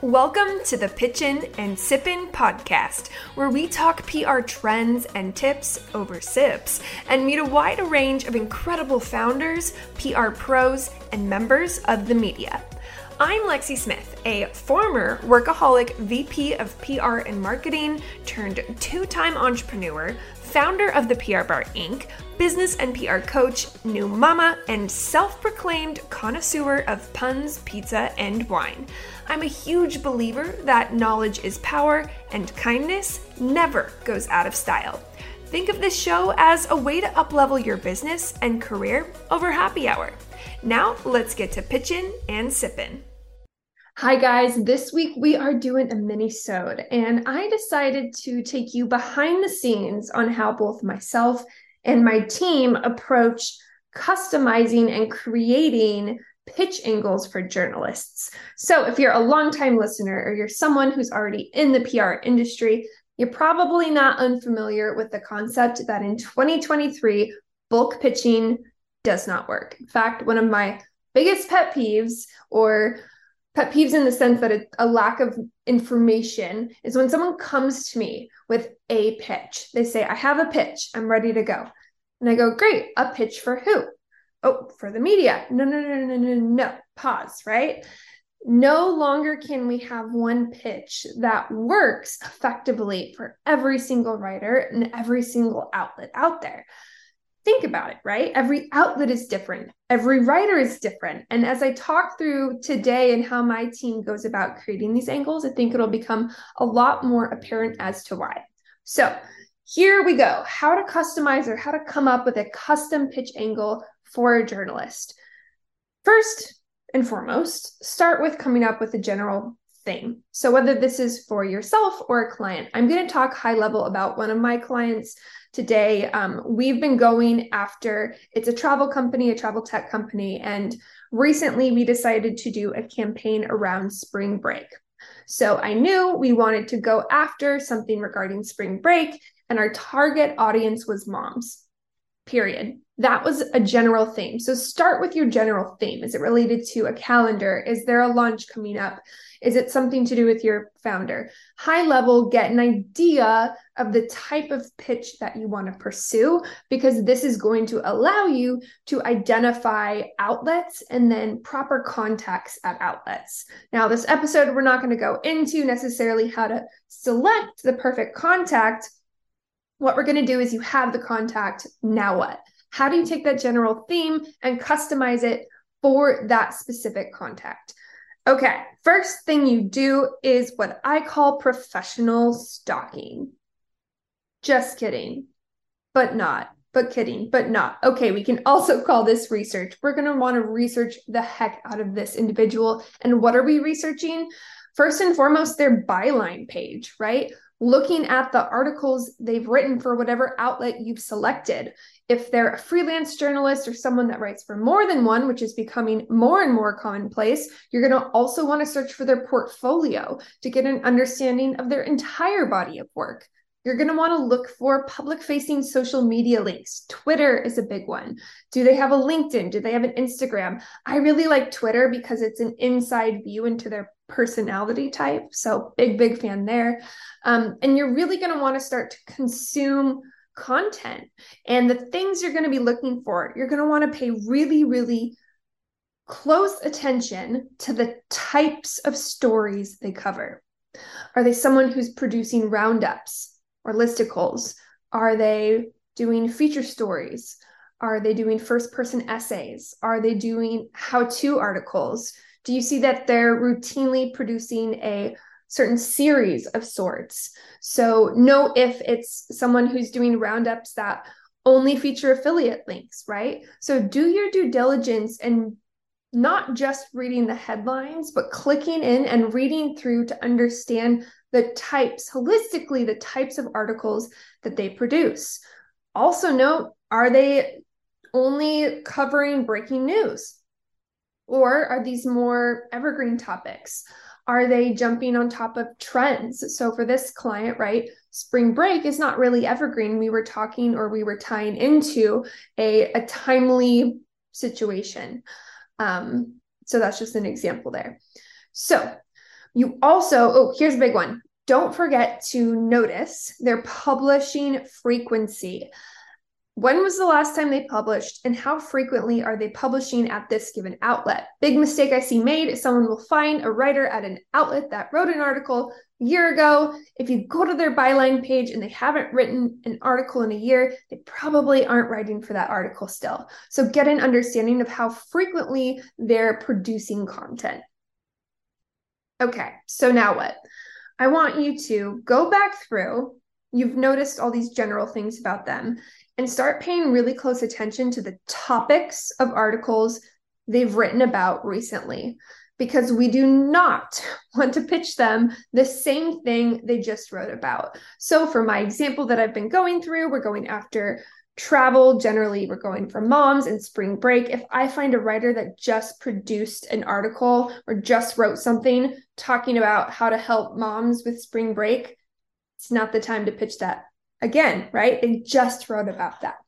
Welcome to the Pitchin' and Sippin' podcast, where we talk PR trends and tips over sips and meet a wide range of incredible founders, PR pros, and members of the media. I'm Lexie Smith, a former workaholic VP of PR and marketing turned two time entrepreneur, founder of the PR Bar Inc., business and PR coach, new mama, and self proclaimed connoisseur of puns, pizza, and wine. I'm a huge believer that knowledge is power and kindness never goes out of style. Think of this show as a way to uplevel your business and career over happy hour. Now, let's get to pitching and sipping. Hi guys, this week we are doing a mini-sode and I decided to take you behind the scenes on how both myself and my team approach customizing and creating pitch angles for journalists. So, if you're a longtime listener or you're someone who's already in the PR industry, you're probably not unfamiliar with the concept that in 2023, bulk pitching does not work. In fact, one of my biggest pet peeves, or pet peeves in the sense that it's a lack of information, is when someone comes to me with a pitch. They say, I have a pitch, I'm ready to go. And I go, Great, a pitch for who? Oh, for the media. No, no, no, no, no, no. Pause, right? No longer can we have one pitch that works effectively for every single writer and every single outlet out there. Think about it, right? Every outlet is different, every writer is different. And as I talk through today and how my team goes about creating these angles, I think it'll become a lot more apparent as to why. So, here we go how to customize or how to come up with a custom pitch angle for a journalist. First and foremost, start with coming up with a general thing. So, whether this is for yourself or a client, I'm going to talk high level about one of my clients today. Um, we've been going after it's a travel company, a travel tech company, and recently we decided to do a campaign around spring break. So, I knew we wanted to go after something regarding spring break and our target audience was moms. Period. That was a general theme. So start with your general theme. Is it related to a calendar? Is there a launch coming up? Is it something to do with your founder? High level, get an idea of the type of pitch that you want to pursue because this is going to allow you to identify outlets and then proper contacts at outlets. Now, this episode, we're not going to go into necessarily how to select the perfect contact what we're going to do is you have the contact. Now what? How do you take that general theme and customize it for that specific contact? Okay, first thing you do is what I call professional stalking. Just kidding, but not, but kidding, but not. Okay, we can also call this research. We're going to want to research the heck out of this individual. And what are we researching? First and foremost, their byline page, right? Looking at the articles they've written for whatever outlet you've selected. If they're a freelance journalist or someone that writes for more than one, which is becoming more and more commonplace, you're going to also want to search for their portfolio to get an understanding of their entire body of work. You're going to want to look for public facing social media links. Twitter is a big one. Do they have a LinkedIn? Do they have an Instagram? I really like Twitter because it's an inside view into their personality type. So, big, big fan there. Um, and you're really going to want to start to consume content. And the things you're going to be looking for, you're going to want to pay really, really close attention to the types of stories they cover. Are they someone who's producing roundups or listicles? Are they doing feature stories? Are they doing first person essays? Are they doing how to articles? Do you see that they're routinely producing a certain series of sorts? So, know if it's someone who's doing roundups that only feature affiliate links, right? So, do your due diligence and not just reading the headlines, but clicking in and reading through to understand the types, holistically, the types of articles that they produce. Also, note are they only covering breaking news? Or are these more evergreen topics? Are they jumping on top of trends? So for this client, right, spring break is not really evergreen. We were talking or we were tying into a, a timely situation. Um, so that's just an example there. So You also, oh, here's a big one. Don't forget to notice their publishing frequency. When was the last time they published, and how frequently are they publishing at this given outlet? Big mistake I see made is someone will find a writer at an outlet that wrote an article a year ago. If you go to their byline page and they haven't written an article in a year, they probably aren't writing for that article still. So get an understanding of how frequently they're producing content. Okay, so now what? I want you to go back through. You've noticed all these general things about them and start paying really close attention to the topics of articles they've written about recently because we do not want to pitch them the same thing they just wrote about. So, for my example that I've been going through, we're going after travel. Generally, we're going for moms and spring break. If I find a writer that just produced an article or just wrote something talking about how to help moms with spring break, it's not the time to pitch that again, right? They just wrote about that.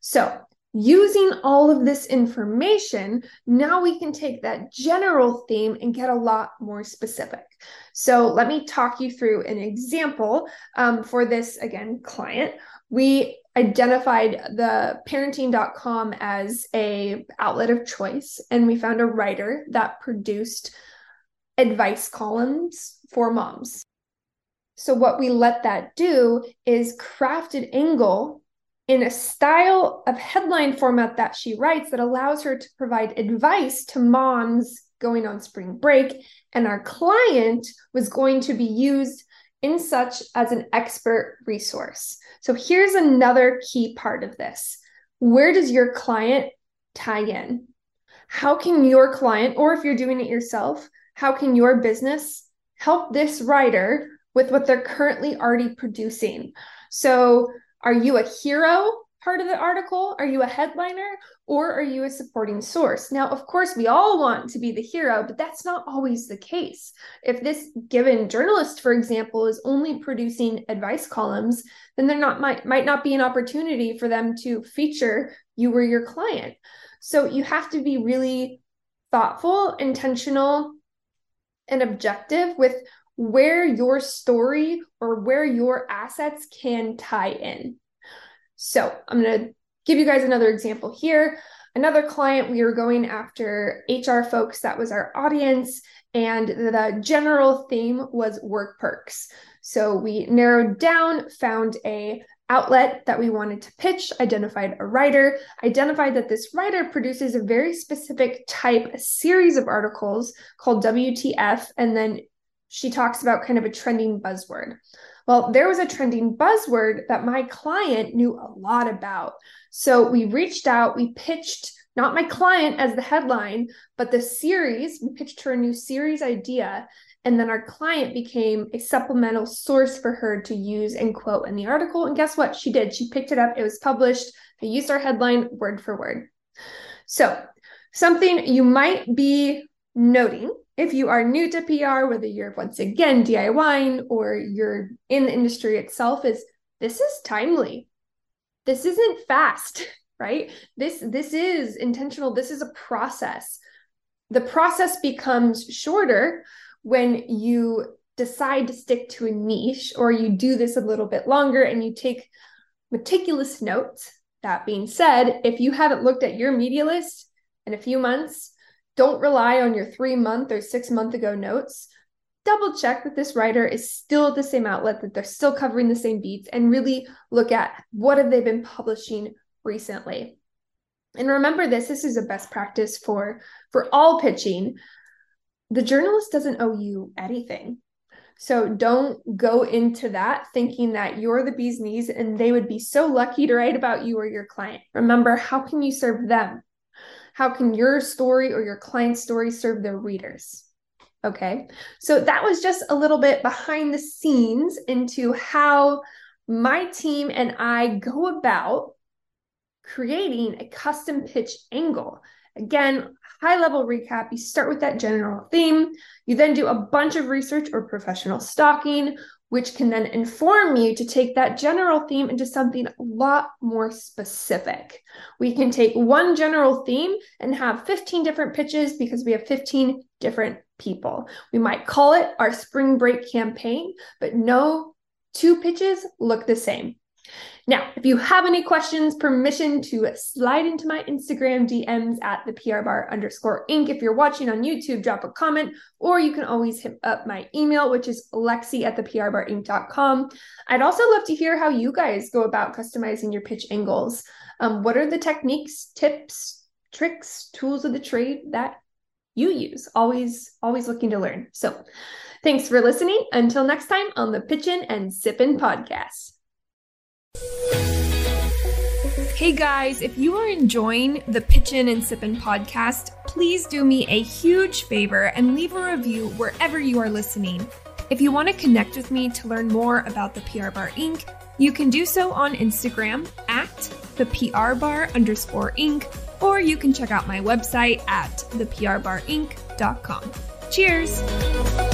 So, using all of this information, now we can take that general theme and get a lot more specific. So, let me talk you through an example um, for this, again, client. We identified the parenting.com as a outlet of choice and we found a writer that produced advice columns for moms so, what we let that do is craft an angle in a style of headline format that she writes that allows her to provide advice to moms going on spring break. And our client was going to be used in such as an expert resource. So, here's another key part of this where does your client tie in? How can your client, or if you're doing it yourself, how can your business help this writer with what they're currently already producing. So, are you a hero part of the article? Are you a headliner or are you a supporting source? Now, of course, we all want to be the hero, but that's not always the case. If this given journalist, for example, is only producing advice columns, then there not might, might not be an opportunity for them to feature you or your client. So you have to be really thoughtful, intentional, and objective with where your story or where your assets can tie in. So I'm going to give you guys another example here. Another client, we were going after HR folks, that was our audience, and the general theme was work perks. So we narrowed down, found a outlet that we wanted to pitch, identified a writer, identified that this writer produces a very specific type, a series of articles called WTF, and then she talks about kind of a trending buzzword. Well, there was a trending buzzword that my client knew a lot about. So we reached out, we pitched not my client as the headline, but the series. We pitched her a new series idea. And then our client became a supplemental source for her to use and quote in the article. And guess what? She did. She picked it up, it was published. They used our headline word for word. So, something you might be noting if you are new to PR, whether you're once again DIYing or you're in the industry itself, is this is timely. This isn't fast, right? This this is intentional. This is a process. The process becomes shorter when you decide to stick to a niche or you do this a little bit longer and you take meticulous notes. That being said, if you haven't looked at your media list in a few months, don't rely on your three month or six month ago notes. Double check that this writer is still at the same outlet, that they're still covering the same beats, and really look at what have they been publishing recently. And remember this, this is a best practice for for all pitching. The journalist doesn't owe you anything. So don't go into that thinking that you're the bee's knees and they would be so lucky to write about you or your client. Remember, how can you serve them? How can your story or your client's story serve their readers? Okay, so that was just a little bit behind the scenes into how my team and I go about creating a custom pitch angle. Again, high level recap you start with that general theme, you then do a bunch of research or professional stalking. Which can then inform you to take that general theme into something a lot more specific. We can take one general theme and have 15 different pitches because we have 15 different people. We might call it our spring break campaign, but no two pitches look the same. Now, if you have any questions, permission to slide into my Instagram DMs at the PR bar underscore inc. If you're watching on YouTube, drop a comment, or you can always hit up my email, which is lexi at the prbarinc.com. I'd also love to hear how you guys go about customizing your pitch angles. Um, what are the techniques, tips, tricks, tools of the trade that you use? Always, always looking to learn. So thanks for listening. Until next time on the Pitchin' and Sippin' podcast. Hey guys, if you are enjoying the Pitchin' and Sippin' podcast, please do me a huge favor and leave a review wherever you are listening. If you want to connect with me to learn more about the PR Bar Inc., you can do so on Instagram at the PR Bar underscore Inc., or you can check out my website at theprbarinc.com. Cheers!